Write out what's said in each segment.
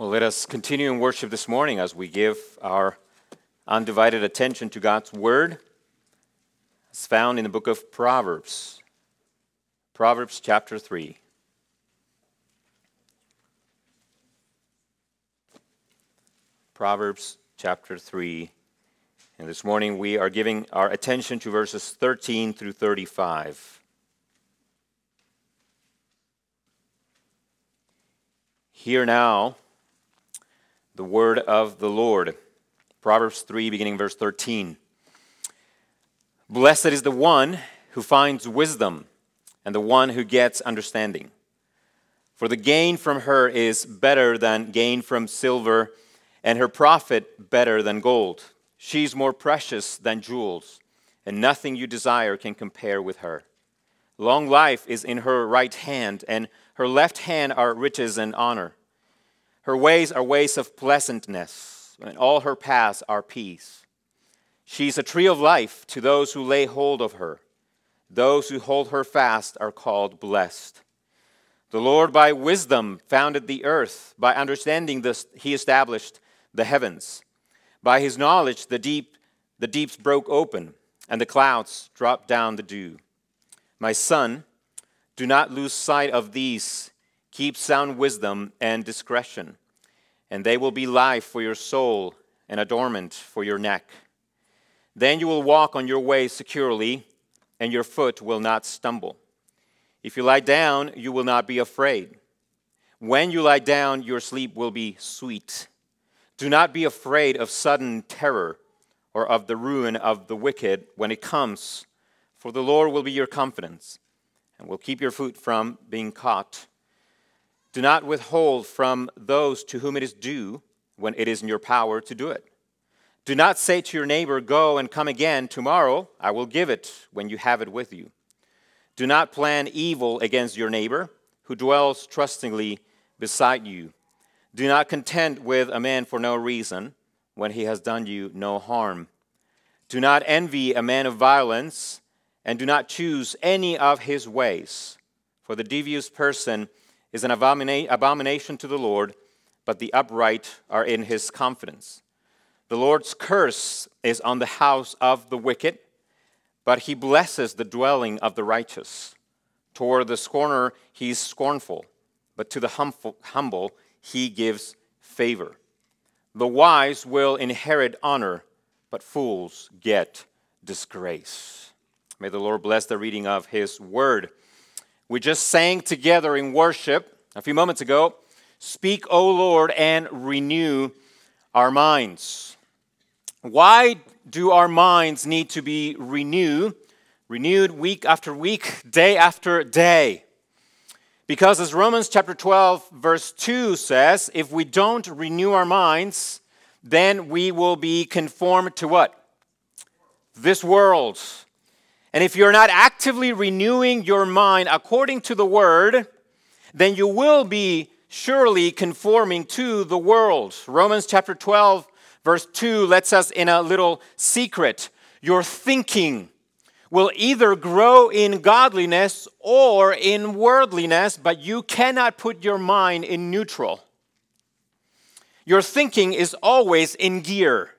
Well, let us continue in worship this morning as we give our undivided attention to God's Word, as found in the book of Proverbs. Proverbs chapter 3. Proverbs chapter 3. And this morning we are giving our attention to verses 13 through 35. Hear now the word of the Lord. Proverbs 3, beginning verse 13. Blessed is the one who finds wisdom and the one who gets understanding. For the gain from her is better than gain from silver, and her profit better than gold. She's more precious than jewels, and nothing you desire can compare with her. Long life is in her right hand, and her left hand are riches and honor. Her ways are ways of pleasantness, and all her paths are peace. She's a tree of life to those who lay hold of her. Those who hold her fast are called blessed. The Lord, by wisdom, founded the earth. By understanding this, he established the heavens. By his knowledge, the deep, the deeps broke open, and the clouds dropped down the dew. My son, do not lose sight of these Keep sound wisdom and discretion, and they will be life for your soul and adornment for your neck. Then you will walk on your way securely, and your foot will not stumble. If you lie down, you will not be afraid. When you lie down, your sleep will be sweet. Do not be afraid of sudden terror or of the ruin of the wicked when it comes, for the Lord will be your confidence and will keep your foot from being caught. Do not withhold from those to whom it is due when it is in your power to do it. Do not say to your neighbor, Go and come again tomorrow, I will give it when you have it with you. Do not plan evil against your neighbor who dwells trustingly beside you. Do not contend with a man for no reason when he has done you no harm. Do not envy a man of violence, and do not choose any of his ways, for the devious person is an abomina- abomination to the Lord, but the upright are in his confidence. The Lord's curse is on the house of the wicked, but he blesses the dwelling of the righteous. Toward the scorner he is scornful, but to the humble he gives favor. The wise will inherit honor, but fools get disgrace. May the Lord bless the reading of his word. We just sang together in worship a few moments ago Speak, O Lord, and renew our minds. Why do our minds need to be renewed? Renewed week after week, day after day. Because as Romans chapter 12, verse 2 says, if we don't renew our minds, then we will be conformed to what? This world. And if you're not actively renewing your mind according to the word, then you will be surely conforming to the world. Romans chapter 12, verse 2 lets us in a little secret. Your thinking will either grow in godliness or in worldliness, but you cannot put your mind in neutral. Your thinking is always in gear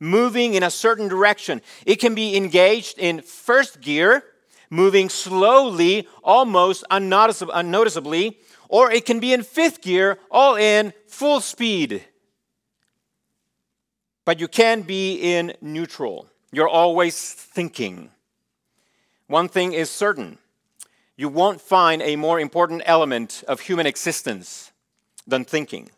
moving in a certain direction. It can be engaged in first gear, moving slowly, almost unnoticeably, or it can be in fifth gear, all in full speed. But you can be in neutral. You're always thinking. One thing is certain you won't find a more important element of human existence than thinking.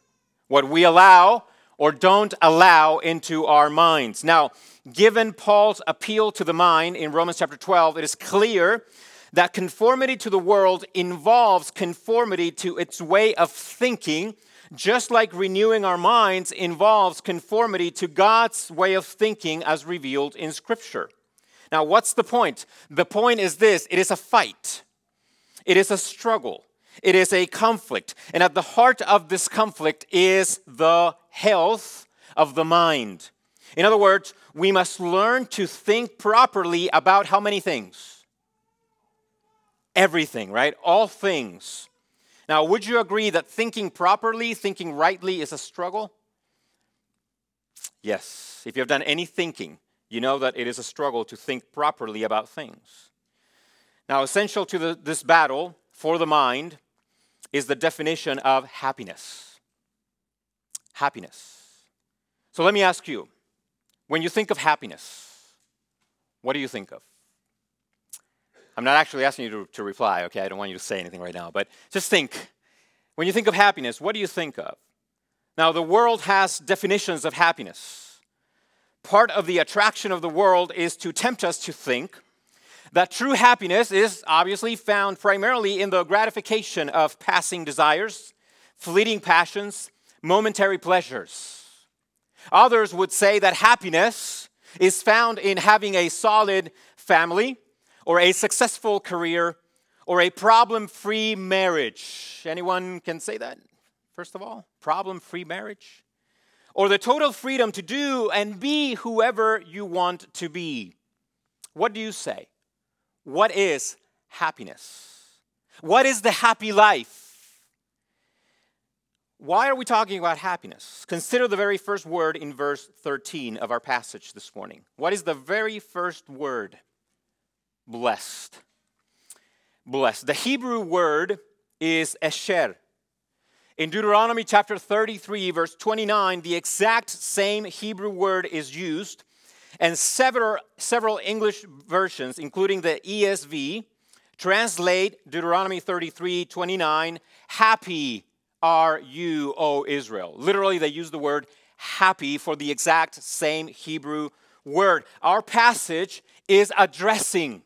What we allow or don't allow into our minds. Now, given Paul's appeal to the mind in Romans chapter 12, it is clear that conformity to the world involves conformity to its way of thinking, just like renewing our minds involves conformity to God's way of thinking as revealed in Scripture. Now, what's the point? The point is this it is a fight, it is a struggle. It is a conflict. And at the heart of this conflict is the health of the mind. In other words, we must learn to think properly about how many things? Everything, right? All things. Now, would you agree that thinking properly, thinking rightly, is a struggle? Yes. If you have done any thinking, you know that it is a struggle to think properly about things. Now, essential to the, this battle for the mind is the definition of happiness. Happiness. So let me ask you when you think of happiness, what do you think of? I'm not actually asking you to, to reply, okay? I don't want you to say anything right now, but just think. When you think of happiness, what do you think of? Now, the world has definitions of happiness. Part of the attraction of the world is to tempt us to think that true happiness is obviously found primarily in the gratification of passing desires, fleeting passions, momentary pleasures. Others would say that happiness is found in having a solid family, or a successful career, or a problem free marriage. Anyone can say that, first of all? Problem free marriage? Or the total freedom to do and be whoever you want to be. What do you say? What is happiness? What is the happy life? Why are we talking about happiness? Consider the very first word in verse 13 of our passage this morning. What is the very first word? Blessed. Blessed. The Hebrew word is esher. In Deuteronomy chapter 33, verse 29, the exact same Hebrew word is used and several, several English versions, including the ESV, translate Deuteronomy 33 29, happy are you, O Israel. Literally, they use the word happy for the exact same Hebrew word. Our passage is addressing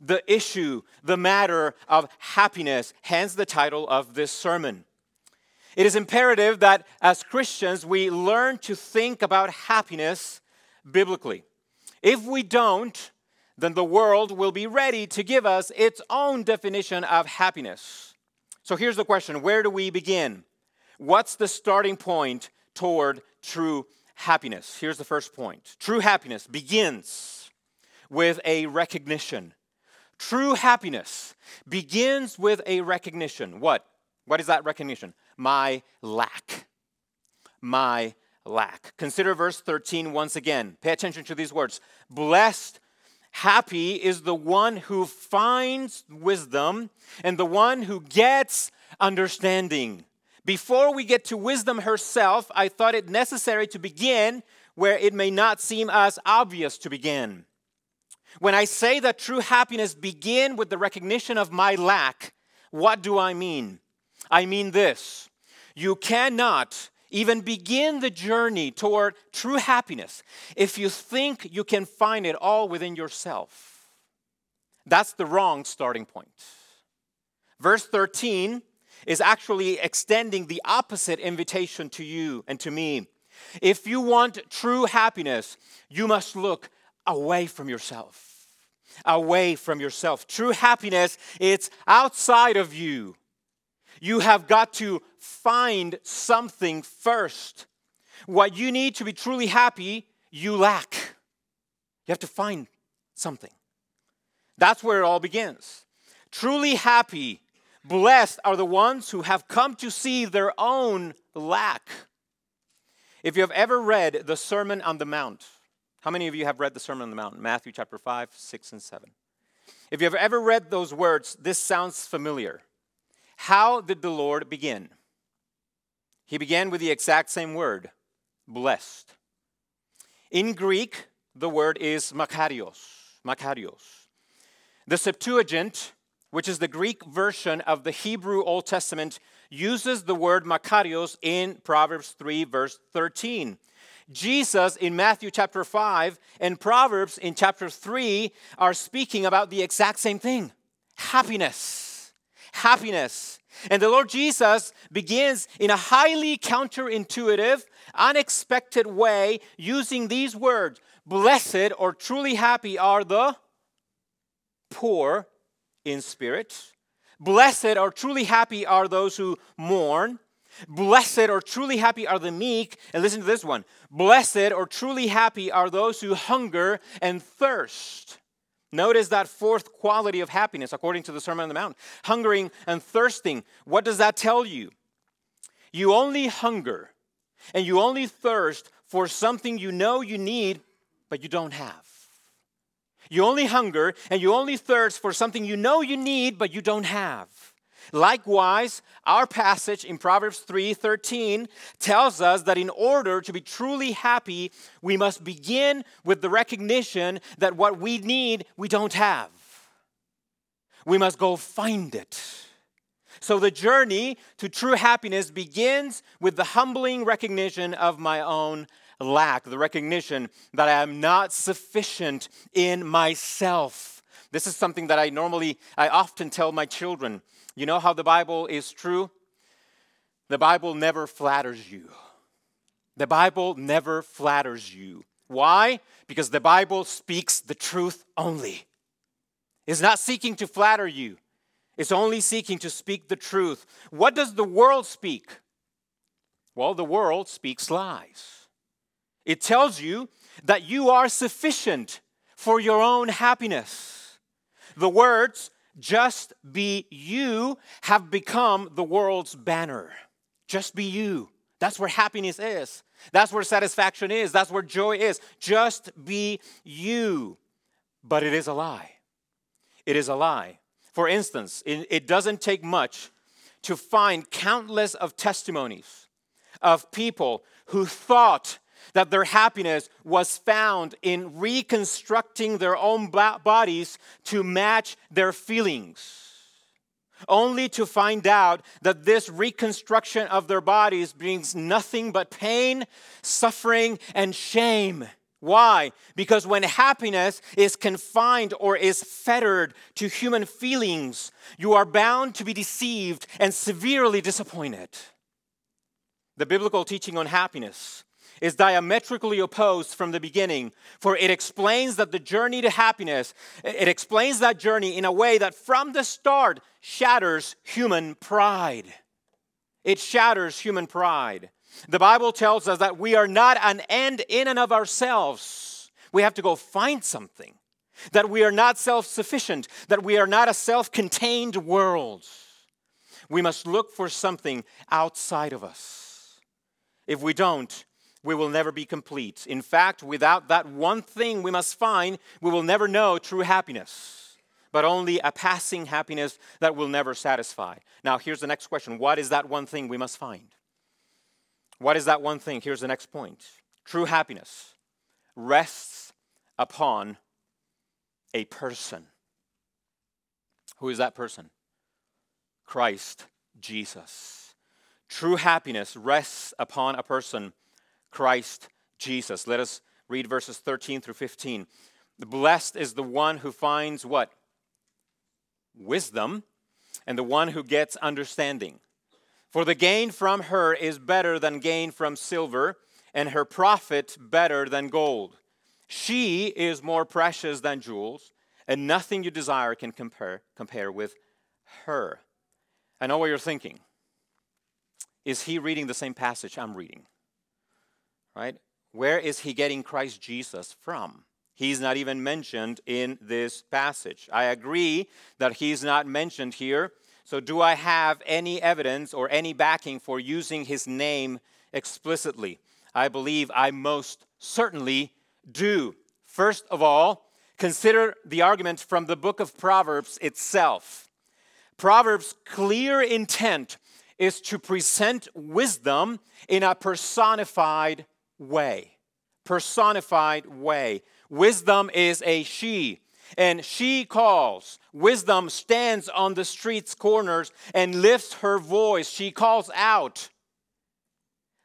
the issue, the matter of happiness, hence the title of this sermon. It is imperative that as Christians we learn to think about happiness biblically. If we don't, then the world will be ready to give us its own definition of happiness. So here's the question where do we begin? What's the starting point toward true happiness? Here's the first point true happiness begins with a recognition. True happiness begins with a recognition. What? What is that recognition? My lack. My lack. Consider verse 13 once again. Pay attention to these words. Blessed, happy is the one who finds wisdom and the one who gets understanding. Before we get to wisdom herself, I thought it necessary to begin where it may not seem as obvious to begin. When I say that true happiness begin with the recognition of my lack, what do I mean? I mean this. You cannot even begin the journey toward true happiness if you think you can find it all within yourself. That's the wrong starting point. Verse 13 is actually extending the opposite invitation to you and to me. If you want true happiness, you must look away from yourself. Away from yourself. True happiness, it's outside of you. You have got to find something first. What you need to be truly happy, you lack. You have to find something. That's where it all begins. Truly happy, blessed are the ones who have come to see their own lack. If you have ever read the Sermon on the Mount, how many of you have read the Sermon on the Mount? Matthew chapter 5, 6, and 7. If you have ever read those words, this sounds familiar. How did the Lord begin? He began with the exact same word, blessed. In Greek, the word is makarios. Makarios. The Septuagint, which is the Greek version of the Hebrew Old Testament, uses the word makarios in Proverbs 3, verse 13. Jesus in Matthew chapter 5 and Proverbs in chapter 3 are speaking about the exact same thing happiness happiness. And the Lord Jesus begins in a highly counterintuitive, unexpected way using these words Blessed or truly happy are the poor in spirit. Blessed or truly happy are those who mourn. Blessed or truly happy are the meek. And listen to this one Blessed or truly happy are those who hunger and thirst. Notice that fourth quality of happiness according to the Sermon on the Mount hungering and thirsting. What does that tell you? You only hunger and you only thirst for something you know you need, but you don't have. You only hunger and you only thirst for something you know you need, but you don't have. Likewise, our passage in Proverbs 3:13 tells us that in order to be truly happy, we must begin with the recognition that what we need, we don't have. We must go find it. So the journey to true happiness begins with the humbling recognition of my own lack, the recognition that I am not sufficient in myself. This is something that I normally I often tell my children you know how the Bible is true? The Bible never flatters you. The Bible never flatters you. Why? Because the Bible speaks the truth only. It's not seeking to flatter you, it's only seeking to speak the truth. What does the world speak? Well, the world speaks lies. It tells you that you are sufficient for your own happiness. The words just be you have become the world's banner. Just be you. That's where happiness is. That's where satisfaction is. That's where joy is. Just be you. But it is a lie. It is a lie. For instance, it doesn't take much to find countless of testimonies of people who thought that their happiness was found in reconstructing their own bodies to match their feelings. Only to find out that this reconstruction of their bodies brings nothing but pain, suffering, and shame. Why? Because when happiness is confined or is fettered to human feelings, you are bound to be deceived and severely disappointed. The biblical teaching on happiness is diametrically opposed from the beginning, for it explains that the journey to happiness, it explains that journey in a way that from the start shatters human pride. It shatters human pride. The Bible tells us that we are not an end in and of ourselves. We have to go find something. That we are not self sufficient, that we are not a self contained world. We must look for something outside of us. If we don't, we will never be complete. In fact, without that one thing we must find, we will never know true happiness, but only a passing happiness that will never satisfy. Now, here's the next question What is that one thing we must find? What is that one thing? Here's the next point True happiness rests upon a person. Who is that person? Christ Jesus. True happiness rests upon a person Christ Jesus. Let us read verses 13 through 15. The Blessed is the one who finds what? Wisdom, and the one who gets understanding. For the gain from her is better than gain from silver, and her profit better than gold. She is more precious than jewels, and nothing you desire can compare, compare with her. I know what you're thinking. Is he reading the same passage I'm reading? Right? Where is he getting Christ Jesus from? He's not even mentioned in this passage. I agree that he's not mentioned here. So, do I have any evidence or any backing for using his name explicitly? I believe I most certainly do. First of all, consider the argument from the book of Proverbs itself. Proverbs' clear intent is to present wisdom in a personified way, personified way. Wisdom is a she, and she calls. Wisdom stands on the street's corners and lifts her voice. She calls out.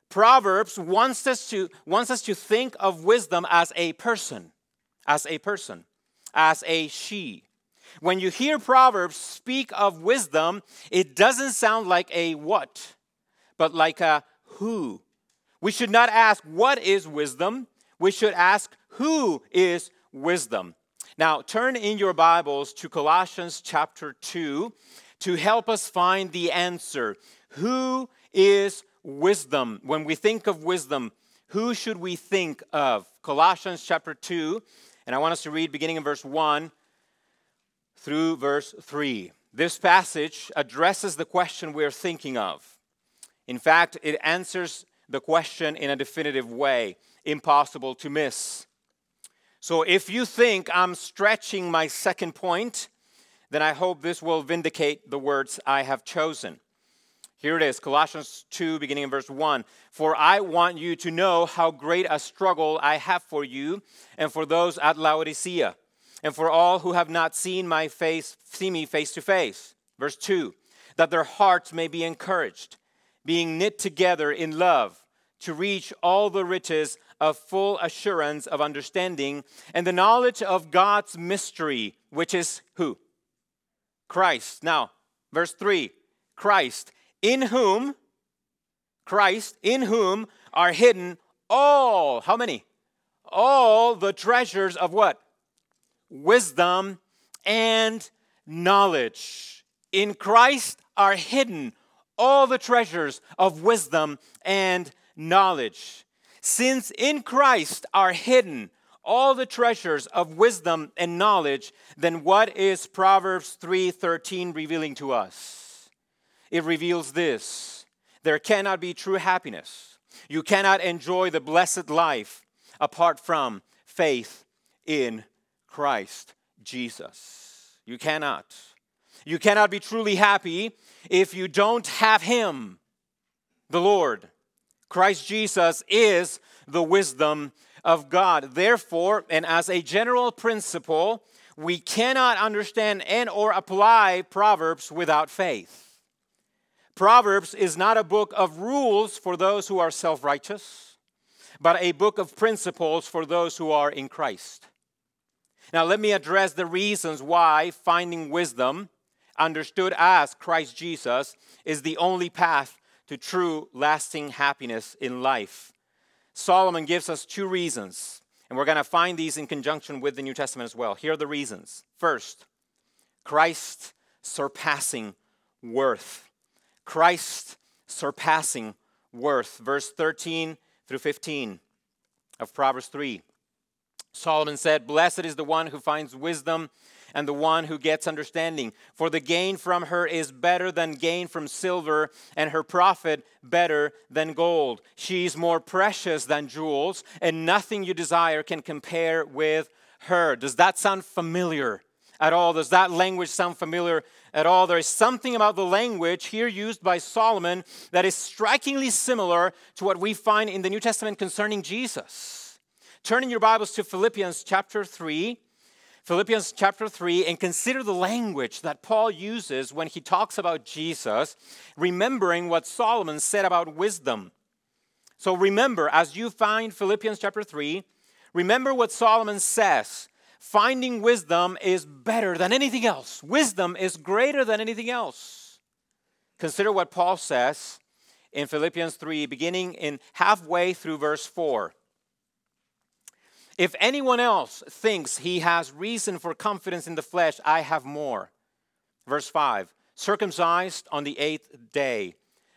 Proverbs wants us to, wants us to think of wisdom as a person, as a person, as a she. When you hear Proverbs speak of wisdom, it doesn't sound like a what, but like a who we should not ask, What is wisdom? We should ask, Who is wisdom? Now, turn in your Bibles to Colossians chapter 2 to help us find the answer. Who is wisdom? When we think of wisdom, who should we think of? Colossians chapter 2, and I want us to read beginning in verse 1 through verse 3. This passage addresses the question we're thinking of. In fact, it answers the question in a definitive way, impossible to miss. So if you think I'm stretching my second point, then I hope this will vindicate the words I have chosen. Here it is Colossians 2, beginning in verse 1. For I want you to know how great a struggle I have for you and for those at Laodicea, and for all who have not seen my face, see me face to face. Verse 2 That their hearts may be encouraged, being knit together in love, to reach all the riches of full assurance of understanding and the knowledge of God's mystery, which is who? Christ. Now, verse 3 Christ in whom, Christ, in whom are hidden all, how many? All the treasures of what? Wisdom and knowledge. In Christ are hidden all the treasures of wisdom and knowledge. Since in Christ are hidden all the treasures of wisdom and knowledge, then what is Proverbs 3:13 revealing to us? it reveals this there cannot be true happiness. You cannot enjoy the blessed life apart from faith in Christ Jesus. You cannot. You cannot be truly happy if you don't have Him, the Lord. Christ Jesus is the wisdom of God. Therefore, and as a general principle, we cannot understand and or apply Proverbs without faith. Proverbs is not a book of rules for those who are self righteous, but a book of principles for those who are in Christ. Now, let me address the reasons why finding wisdom, understood as Christ Jesus, is the only path to true, lasting happiness in life. Solomon gives us two reasons, and we're going to find these in conjunction with the New Testament as well. Here are the reasons. First, Christ surpassing worth. Christ surpassing worth. Verse 13 through 15 of Proverbs 3. Solomon said, Blessed is the one who finds wisdom and the one who gets understanding. For the gain from her is better than gain from silver, and her profit better than gold. She is more precious than jewels, and nothing you desire can compare with her. Does that sound familiar? at all. Does that language sound familiar at all? There is something about the language here used by Solomon that is strikingly similar to what we find in the New Testament concerning Jesus. Turn in your Bibles to Philippians chapter 3. Philippians chapter 3, and consider the language that Paul uses when he talks about Jesus, remembering what Solomon said about wisdom. So remember, as you find Philippians chapter 3, remember what Solomon says Finding wisdom is better than anything else. Wisdom is greater than anything else. Consider what Paul says in Philippians 3, beginning in halfway through verse 4. If anyone else thinks he has reason for confidence in the flesh, I have more. Verse 5 Circumcised on the eighth day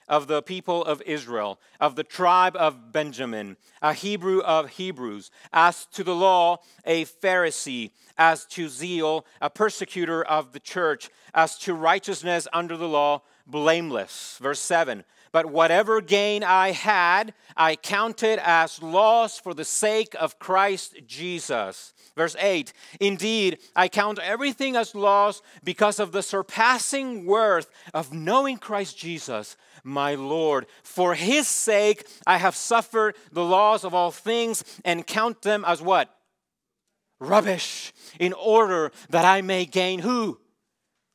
of the people of Israel, of the tribe of Benjamin, a Hebrew of Hebrews, as to the law, a Pharisee, as to zeal, a persecutor of the church, as to righteousness under the law, blameless. Verse 7 But whatever gain I had, I counted as loss for the sake of Christ Jesus. Verse 8 Indeed, I count everything as loss because of the surpassing worth of knowing Christ Jesus my Lord. For his sake I have suffered the loss of all things and count them as what? Rubbish, in order that I may gain who?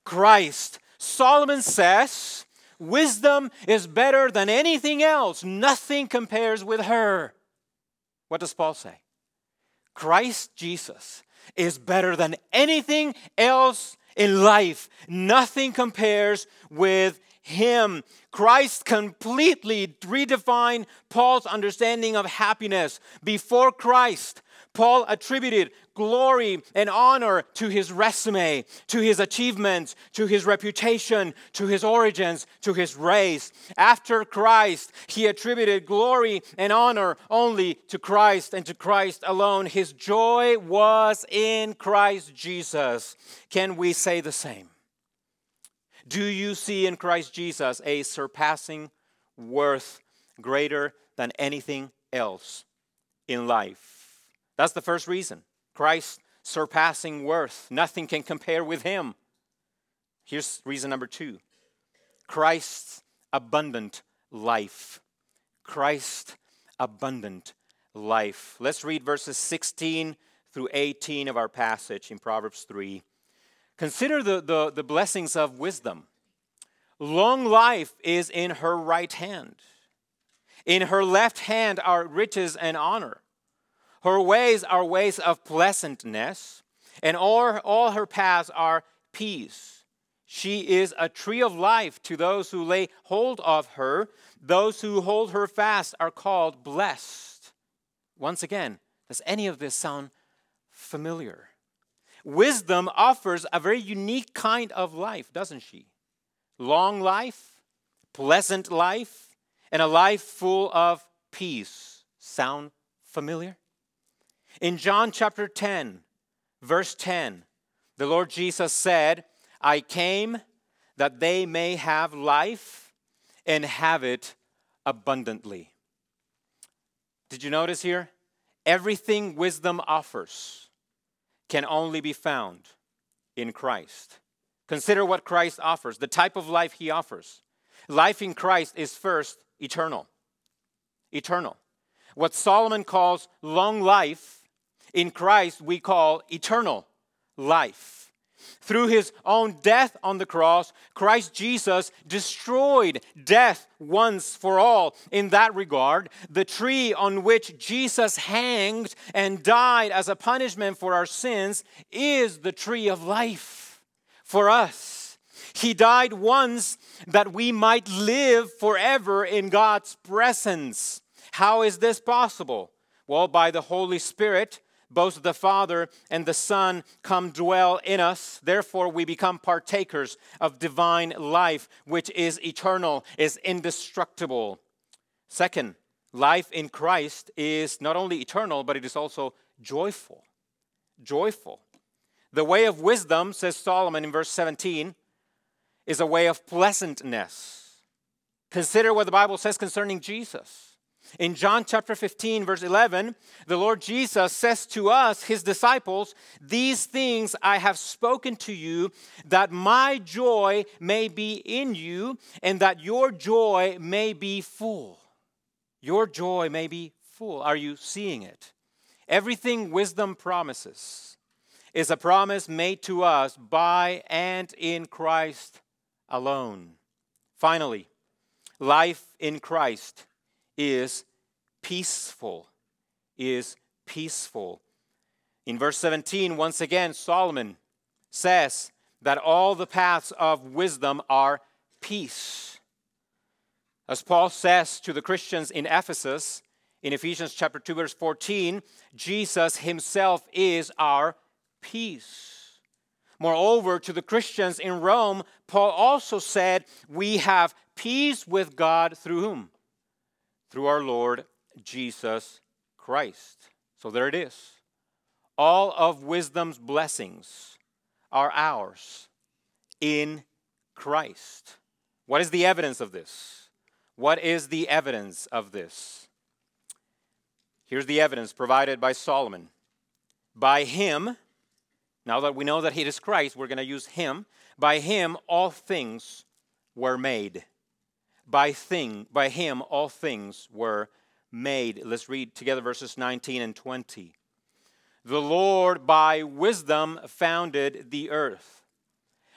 Christ. Solomon says, Wisdom is better than anything else. Nothing compares with her. What does Paul say? Christ Jesus is better than anything else in life. Nothing compares with him. Christ completely redefined Paul's understanding of happiness. Before Christ, Paul attributed glory and honor to his resume, to his achievements, to his reputation, to his origins, to his race. After Christ, he attributed glory and honor only to Christ and to Christ alone. His joy was in Christ Jesus. Can we say the same? Do you see in Christ Jesus a surpassing worth greater than anything else in life? That's the first reason. Christ's surpassing worth. Nothing can compare with him. Here's reason number two Christ's abundant life. Christ's abundant life. Let's read verses 16 through 18 of our passage in Proverbs 3. Consider the, the, the blessings of wisdom. Long life is in her right hand. In her left hand are riches and honor. Her ways are ways of pleasantness, and all, all her paths are peace. She is a tree of life to those who lay hold of her. Those who hold her fast are called blessed. Once again, does any of this sound familiar? Wisdom offers a very unique kind of life, doesn't she? Long life, pleasant life, and a life full of peace. Sound familiar? In John chapter 10, verse 10, the Lord Jesus said, I came that they may have life and have it abundantly. Did you notice here? Everything wisdom offers can only be found in Christ. Consider what Christ offers, the type of life he offers. Life in Christ is first eternal. Eternal. What Solomon calls long life in Christ we call eternal life. Through his own death on the cross, Christ Jesus destroyed death once for all. In that regard, the tree on which Jesus hanged and died as a punishment for our sins is the tree of life for us. He died once that we might live forever in God's presence. How is this possible? Well, by the Holy Spirit both the Father and the Son come dwell in us. Therefore, we become partakers of divine life, which is eternal, is indestructible. Second, life in Christ is not only eternal, but it is also joyful. Joyful. The way of wisdom, says Solomon in verse 17, is a way of pleasantness. Consider what the Bible says concerning Jesus. In John chapter 15, verse 11, the Lord Jesus says to us, his disciples, These things I have spoken to you, that my joy may be in you, and that your joy may be full. Your joy may be full. Are you seeing it? Everything wisdom promises is a promise made to us by and in Christ alone. Finally, life in Christ is peaceful. Is peaceful. In verse 17, once again, Solomon says that all the paths of wisdom are peace. As Paul says to the Christians in Ephesus, in Ephesians chapter 2 verse 14, Jesus himself is our peace. Moreover, to the Christians in Rome, Paul also said, We have peace with God through whom? Through our Lord Jesus Christ. So there it is. All of wisdom's blessings are ours in Christ. What is the evidence of this? What is the evidence of this? Here's the evidence provided by Solomon. By him, now that we know that he is Christ, we're going to use him. By him, all things were made by thing by him all things were made. Let's read together verses 19 and 20 the lord by wisdom founded the earth.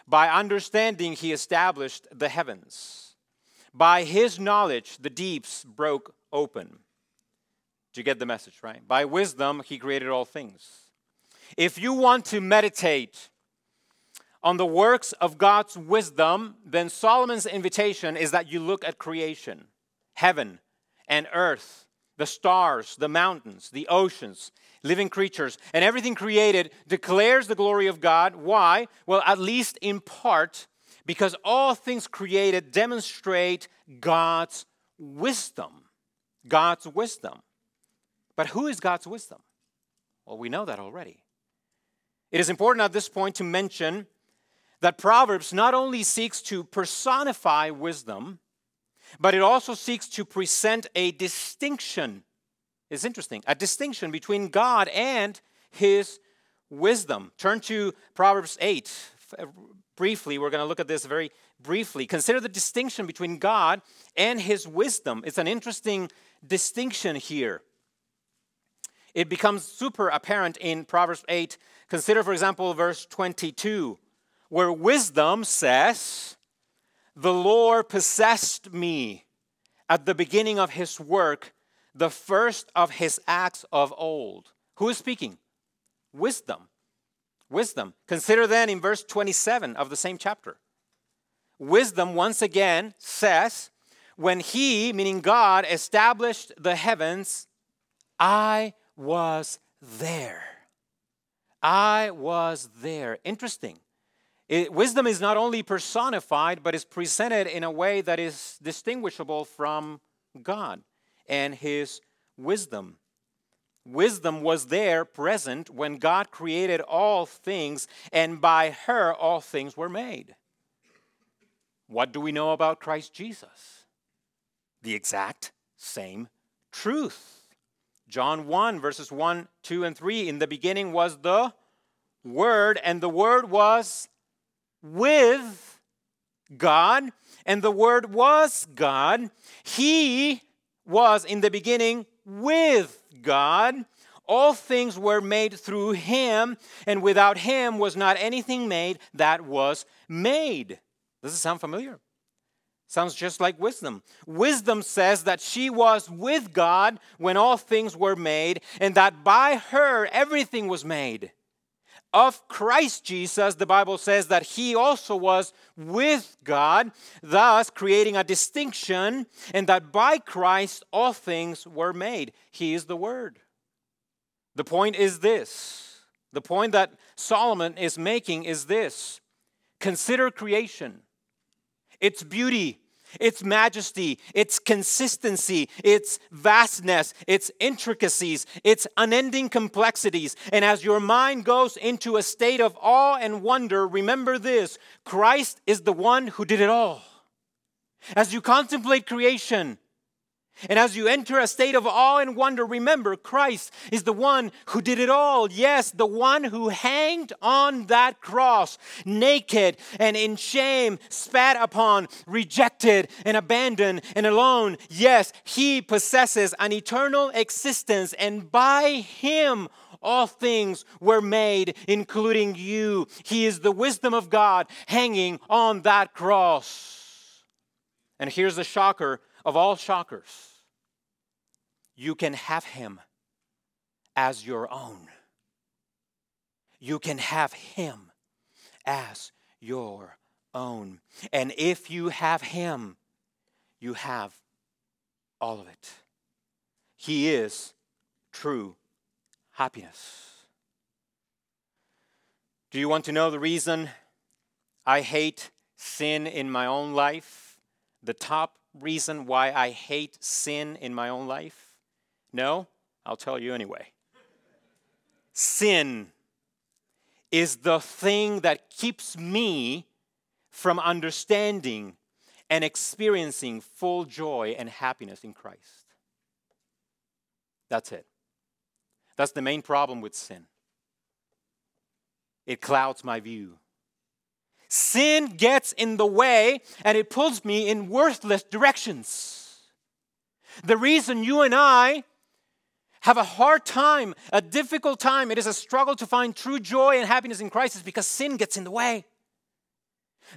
By understanding he established the heavens. By his knowledge the deeps broke open. Do you get the message right? By wisdom he created all things. If you want to meditate on the works of God's wisdom, then Solomon's invitation is that you look at creation, heaven and earth, the stars, the mountains, the oceans, living creatures, and everything created declares the glory of God. Why? Well, at least in part, because all things created demonstrate God's wisdom. God's wisdom. But who is God's wisdom? Well, we know that already. It is important at this point to mention that Proverbs not only seeks to personify wisdom, but it also seeks to present a distinction. It's interesting, a distinction between God and his wisdom. Turn to Proverbs 8. Uh, briefly, we're going to look at this very briefly. Consider the distinction between God and his wisdom. It's an interesting distinction here. It becomes super apparent in Proverbs 8. Consider, for example, verse 22, where wisdom says, The Lord possessed me at the beginning of his work, the first of his acts of old. Who is speaking? Wisdom. Wisdom. Consider then in verse 27 of the same chapter. Wisdom once again says, When he, meaning God, established the heavens, I was there. I was there. Interesting. It, wisdom is not only personified, but is presented in a way that is distinguishable from God and His wisdom. Wisdom was there present when God created all things, and by her all things were made. What do we know about Christ Jesus? The exact same truth. John 1, verses 1, 2, and 3. In the beginning was the Word, and the Word was with God, and the Word was God. He was in the beginning with God. All things were made through him, and without him was not anything made that was made. Does it sound familiar? Sounds just like wisdom. Wisdom says that she was with God when all things were made, and that by her everything was made. Of Christ Jesus, the Bible says that he also was with God, thus creating a distinction, and that by Christ all things were made. He is the Word. The point is this the point that Solomon is making is this consider creation its beauty, its majesty, its consistency, its vastness, its intricacies, its unending complexities. And as your mind goes into a state of awe and wonder, remember this Christ is the one who did it all. As you contemplate creation, and as you enter a state of awe and wonder, remember Christ is the one who did it all. Yes, the one who hanged on that cross, naked and in shame, spat upon, rejected and abandoned and alone. Yes, he possesses an eternal existence, and by him, all things were made, including you. He is the wisdom of God hanging on that cross. And here's the shocker of all shockers you can have him as your own. You can have him as your own. And if you have him, you have all of it. He is true happiness. Do you want to know the reason I hate sin in my own life? The top reason why I hate sin in my own life? No? I'll tell you anyway. Sin is the thing that keeps me from understanding and experiencing full joy and happiness in Christ. That's it. That's the main problem with sin. It clouds my view. Sin gets in the way and it pulls me in worthless directions. The reason you and I have a hard time, a difficult time, it is a struggle to find true joy and happiness in Christ is because sin gets in the way.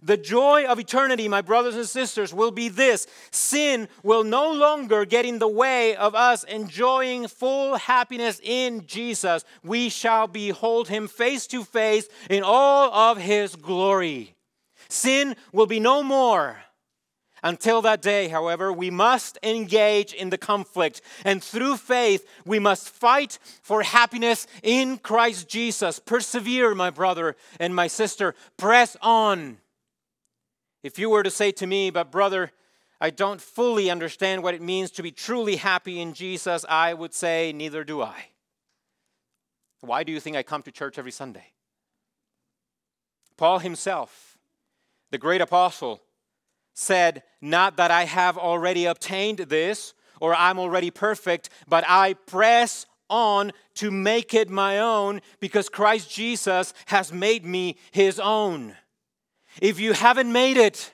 The joy of eternity, my brothers and sisters, will be this sin will no longer get in the way of us enjoying full happiness in Jesus. We shall behold him face to face in all of his glory. Sin will be no more. Until that day, however, we must engage in the conflict, and through faith, we must fight for happiness in Christ Jesus. Persevere, my brother and my sister. Press on. If you were to say to me, but brother, I don't fully understand what it means to be truly happy in Jesus, I would say, neither do I. Why do you think I come to church every Sunday? Paul himself, the great apostle, said, Not that I have already obtained this or I'm already perfect, but I press on to make it my own because Christ Jesus has made me his own. If you haven't made it,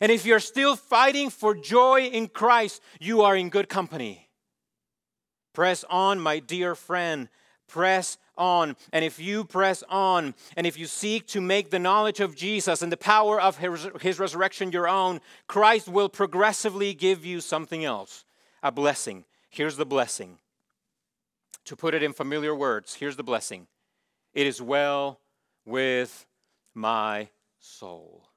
and if you're still fighting for joy in Christ, you are in good company. Press on, my dear friend. Press on. And if you press on, and if you seek to make the knowledge of Jesus and the power of his, his resurrection your own, Christ will progressively give you something else a blessing. Here's the blessing. To put it in familiar words, here's the blessing it is well with my soul.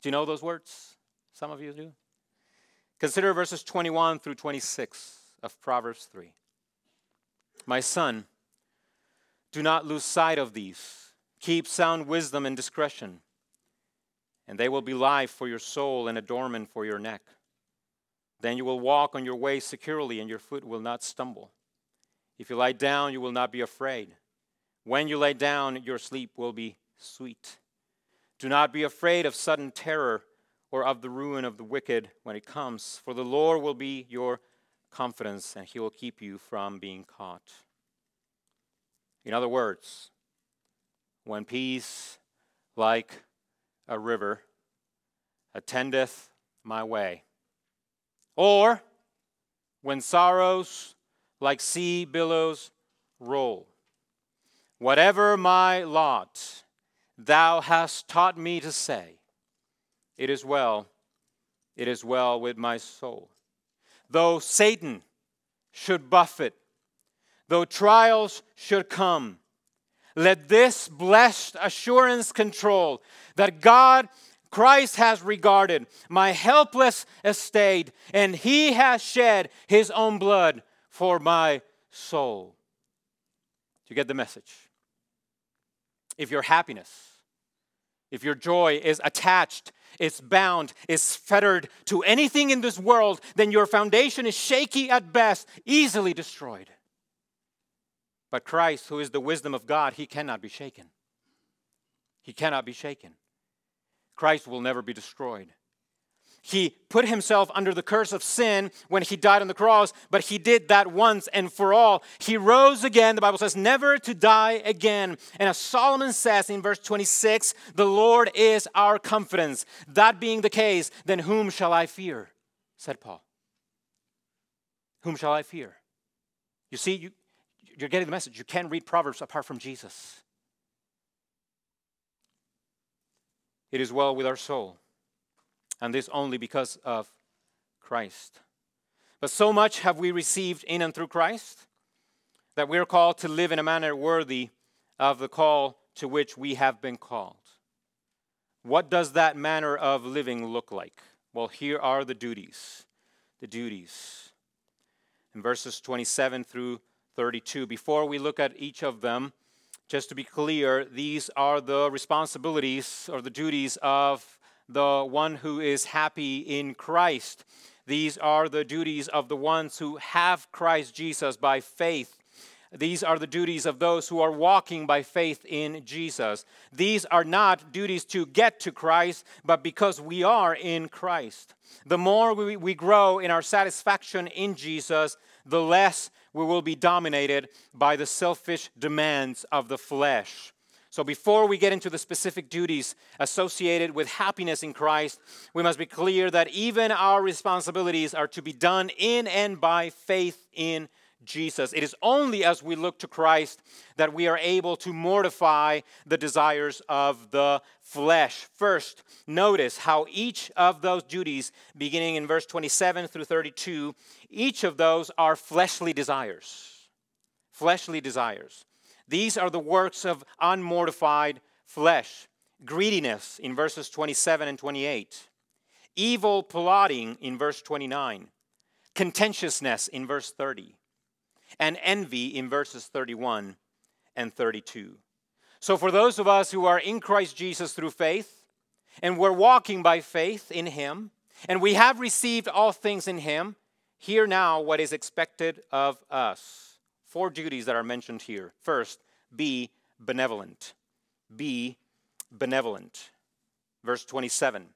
Do you know those words? Some of you do. Consider verses 21 through 26 of Proverbs 3. My son, do not lose sight of these. Keep sound wisdom and discretion, and they will be life for your soul and adornment for your neck. Then you will walk on your way securely, and your foot will not stumble. If you lie down, you will not be afraid. When you lay down, your sleep will be sweet. Do not be afraid of sudden terror or of the ruin of the wicked when it comes, for the Lord will be your confidence, and he will keep you from being caught. In other words, when peace, like a river, attendeth my way, or when sorrows, like sea billows, roll, whatever my lot, thou hast taught me to say, It is well, it is well with my soul. Though Satan should buffet though trials should come. Let this blessed assurance control that God, Christ, has regarded my helpless estate, and He has shed His own blood for my soul. Do you get the message? If your happiness, if your joy is attached, is bound, is fettered to anything in this world, then your foundation is shaky at best, easily destroyed. But Christ, who is the wisdom of God, he cannot be shaken. He cannot be shaken. Christ will never be destroyed. He put himself under the curse of sin when he died on the cross, but he did that once and for all. He rose again, the Bible says, never to die again. And as Solomon says in verse 26, the Lord is our confidence. That being the case, then whom shall I fear? said Paul. Whom shall I fear? You see, you, you're getting the message. You can't read Proverbs apart from Jesus. It is well with our soul, and this only because of Christ. But so much have we received in and through Christ that we are called to live in a manner worthy of the call to which we have been called. What does that manner of living look like? Well, here are the duties. The duties. In verses 27 through 32. Before we look at each of them, just to be clear, these are the responsibilities or the duties of the one who is happy in Christ. These are the duties of the ones who have Christ Jesus by faith. These are the duties of those who are walking by faith in Jesus. These are not duties to get to Christ, but because we are in Christ. The more we, we grow in our satisfaction in Jesus, the less we will be dominated by the selfish demands of the flesh. So, before we get into the specific duties associated with happiness in Christ, we must be clear that even our responsibilities are to be done in and by faith in Jesus. It is only as we look to Christ that we are able to mortify the desires of the flesh. First, notice how each of those duties, beginning in verse 27 through 32, each of those are fleshly desires. Fleshly desires. These are the works of unmortified flesh. Greediness in verses 27 and 28. evil plotting in verse 29, contentiousness in verse 30, and envy in verses 31 and 32. So, for those of us who are in Christ Jesus through faith, and we're walking by faith in Him, and we have received all things in Him, hear now what is expected of us. Four duties that are mentioned here. First, be benevolent. Be benevolent. Verse 27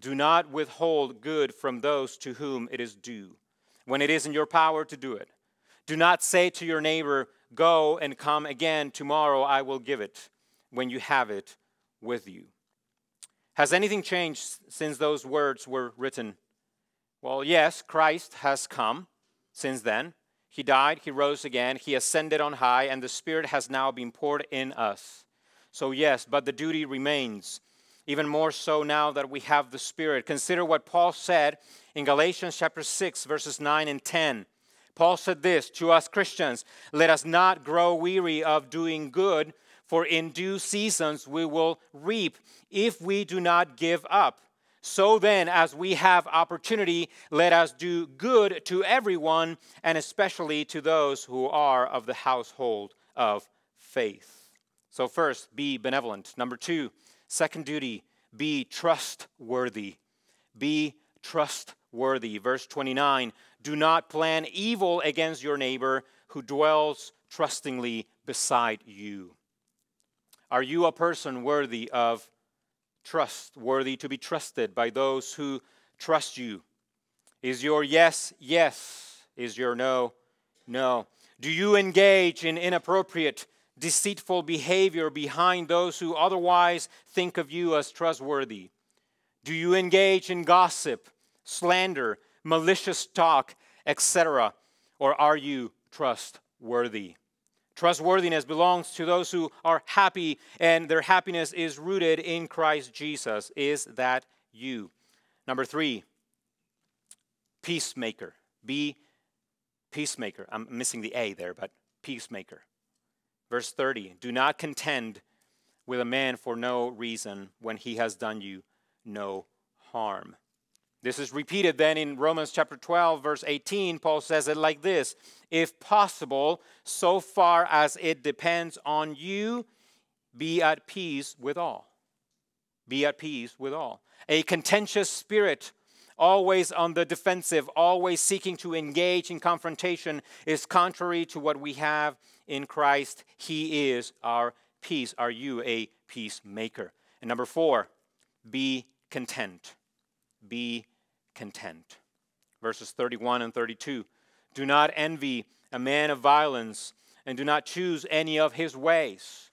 Do not withhold good from those to whom it is due, when it is in your power to do it. Do not say to your neighbor, Go and come again tomorrow, I will give it, when you have it with you. Has anything changed since those words were written? Well, yes, Christ has come since then. He died, he rose again, he ascended on high, and the Spirit has now been poured in us. So, yes, but the duty remains. Even more so now that we have the Spirit. Consider what Paul said in Galatians chapter 6, verses 9 and 10. Paul said this to us Christians Let us not grow weary of doing good, for in due seasons we will reap if we do not give up. So then, as we have opportunity, let us do good to everyone, and especially to those who are of the household of faith. So, first, be benevolent. Number two, second duty, be trustworthy. Be trustworthy. Verse 29 Do not plan evil against your neighbor who dwells trustingly beside you. Are you a person worthy of trust, worthy to be trusted by those who trust you? Is your yes, yes? Is your no, no? Do you engage in inappropriate, deceitful behavior behind those who otherwise think of you as trustworthy? Do you engage in gossip, slander, malicious talk, etc.? Or are you trustworthy? Trustworthiness belongs to those who are happy and their happiness is rooted in Christ Jesus. Is that you? Number three, peacemaker. Be peacemaker. I'm missing the A there, but peacemaker. Verse 30 Do not contend with a man for no reason when he has done you no harm. This is repeated then in Romans chapter 12, verse 18. Paul says it like this If possible, so far as it depends on you, be at peace with all. Be at peace with all. A contentious spirit, always on the defensive, always seeking to engage in confrontation, is contrary to what we have in Christ. He is our peace. Are you a peacemaker? And number four, be content. Be content. Verses 31 and 32 Do not envy a man of violence, and do not choose any of his ways.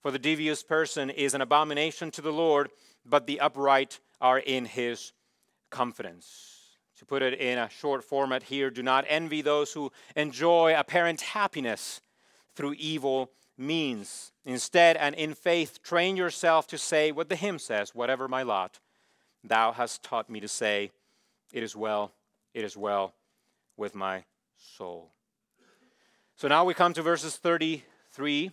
For the devious person is an abomination to the Lord, but the upright are in his confidence. To put it in a short format here, do not envy those who enjoy apparent happiness through evil means. Instead, and in faith, train yourself to say what the hymn says whatever my lot, thou hast taught me to say, it is well, it is well with my soul. So now we come to verses 33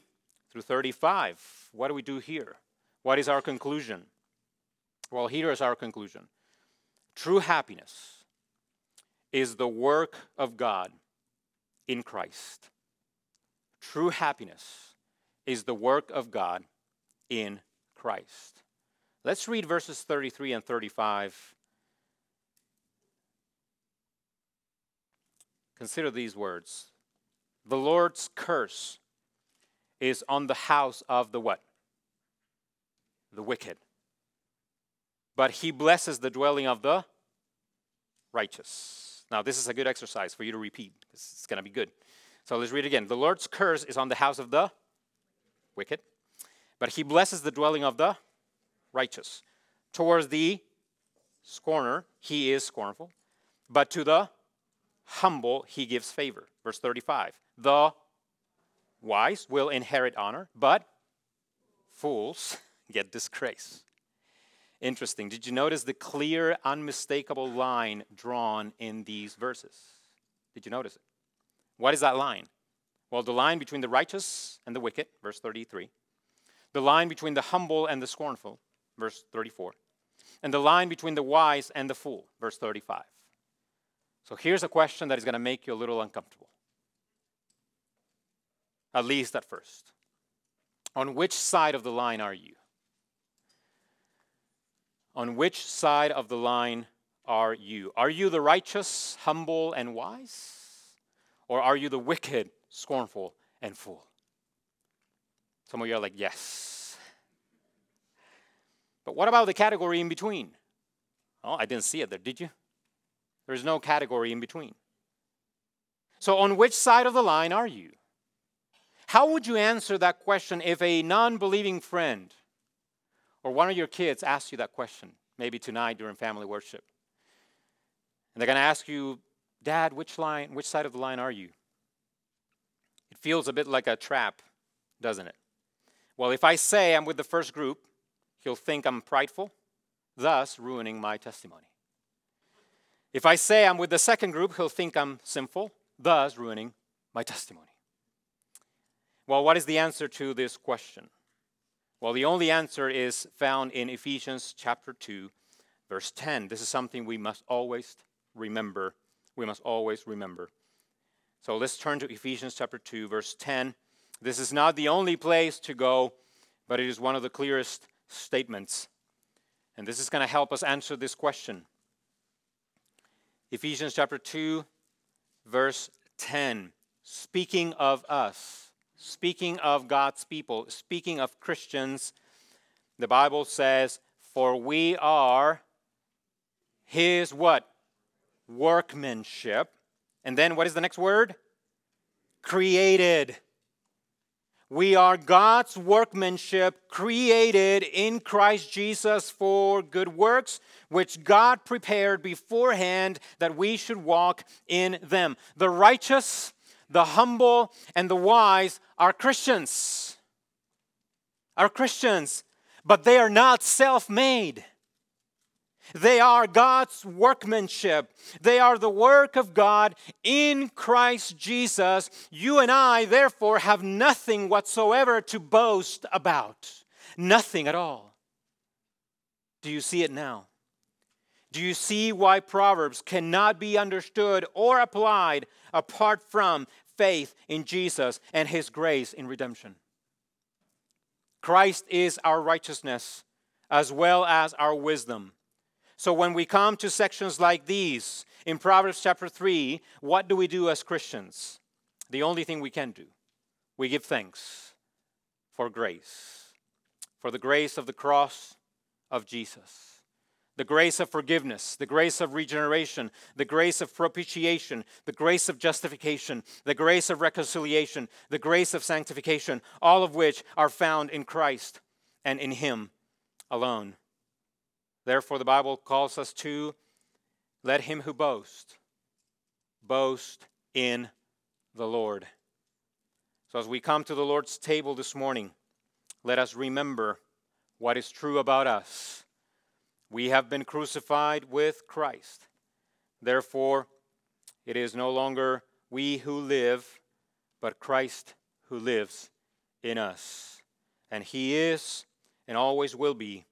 through 35. What do we do here? What is our conclusion? Well, here is our conclusion true happiness is the work of God in Christ. True happiness is the work of God in Christ. Let's read verses 33 and 35 Consider these words. The Lord's curse is on the house of the what? The wicked. But he blesses the dwelling of the righteous. Now, this is a good exercise for you to repeat. It's going to be good. So let's read again. The Lord's curse is on the house of the wicked, but he blesses the dwelling of the righteous. Towards the scorner, he is scornful, but to the humble, he gives favor. Verse 35. The wise will inherit honor, but fools get disgrace. Interesting. Did you notice the clear, unmistakable line drawn in these verses? Did you notice it? What is that line? Well, the line between the righteous and the wicked, verse 33. The line between the humble and the scornful, verse 34. and the line between the wise and the fool. Verse 35. So here's a question that is going to make you a little uncomfortable, at least at first. On which side of the line are you? On which side of the line are you? Are you the righteous, humble, and wise? Or are you the wicked, scornful, and fool? Some of you are like, yes. But what about the category in between? Oh, I didn't see it there, did you? There's no category in between. So, on which side of the line are you? How would you answer that question if a non believing friend or one of your kids asked you that question, maybe tonight during family worship? And they're going to ask you, Dad, which line, which side of the line are you? It feels a bit like a trap, doesn't it? Well, if I say I'm with the first group, he'll think I'm prideful, thus ruining my testimony. If I say I'm with the second group, he'll think I'm sinful, thus ruining my testimony. Well, what is the answer to this question? Well, the only answer is found in Ephesians chapter 2, verse 10. This is something we must always remember. We must always remember. So let's turn to Ephesians chapter 2, verse 10. This is not the only place to go, but it is one of the clearest statements. And this is going to help us answer this question. Ephesians chapter 2, verse 10. Speaking of us, speaking of God's people, speaking of Christians, the Bible says, For we are his what? Workmanship. And then what is the next word? Created we are God's workmanship created in Christ Jesus for good works, which God prepared beforehand that we should walk in them. The righteous, the humble, and the wise are Christians. Are Christians, but they are not self made. They are God's workmanship. They are the work of God in Christ Jesus. You and I, therefore, have nothing whatsoever to boast about. Nothing at all. Do you see it now? Do you see why Proverbs cannot be understood or applied apart from faith in Jesus and His grace in redemption? Christ is our righteousness as well as our wisdom. So when we come to sections like these in Proverbs chapter 3, what do we do as Christians? The only thing we can do we give thanks for grace, for the grace of the cross of Jesus, the grace of forgiveness, the grace of regeneration, the grace of propitiation, the grace of justification, the grace of reconciliation, the grace of sanctification, all of which are found in Christ and in Him alone. Therefore, the Bible calls us to let him who boasts boast in the Lord. So, as we come to the Lord's table this morning, let us remember what is true about us. We have been crucified with Christ. Therefore, it is no longer we who live, but Christ who lives in us. And He is and always will be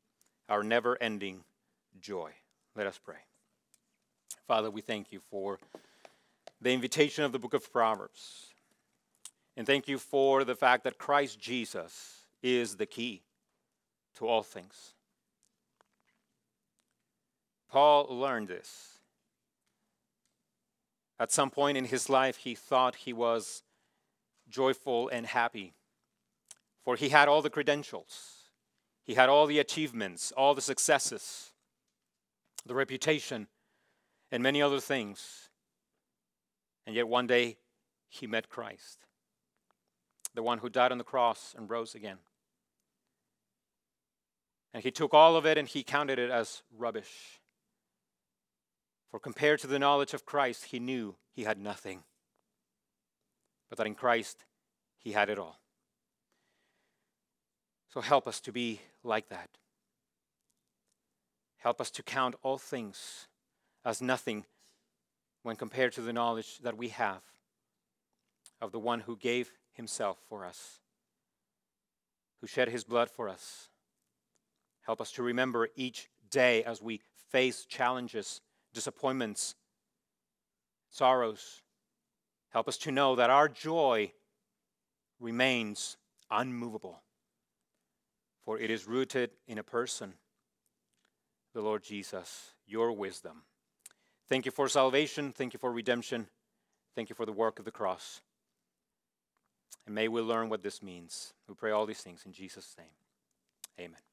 our never ending joy. Let us pray. Father, we thank you for the invitation of the book of Proverbs. And thank you for the fact that Christ Jesus is the key to all things. Paul learned this. At some point in his life, he thought he was joyful and happy, for he had all the credentials. He had all the achievements, all the successes, the reputation, and many other things. And yet one day he met Christ, the one who died on the cross and rose again. And he took all of it and he counted it as rubbish. For compared to the knowledge of Christ, he knew he had nothing. But that in Christ, he had it all. So help us to be like that. Help us to count all things as nothing when compared to the knowledge that we have of the one who gave himself for us, who shed his blood for us. Help us to remember each day as we face challenges, disappointments, sorrows. Help us to know that our joy remains unmovable, for it is rooted in a person, the Lord Jesus, your wisdom. Thank you for salvation. Thank you for redemption. Thank you for the work of the cross. And may we learn what this means. We pray all these things in Jesus' name. Amen.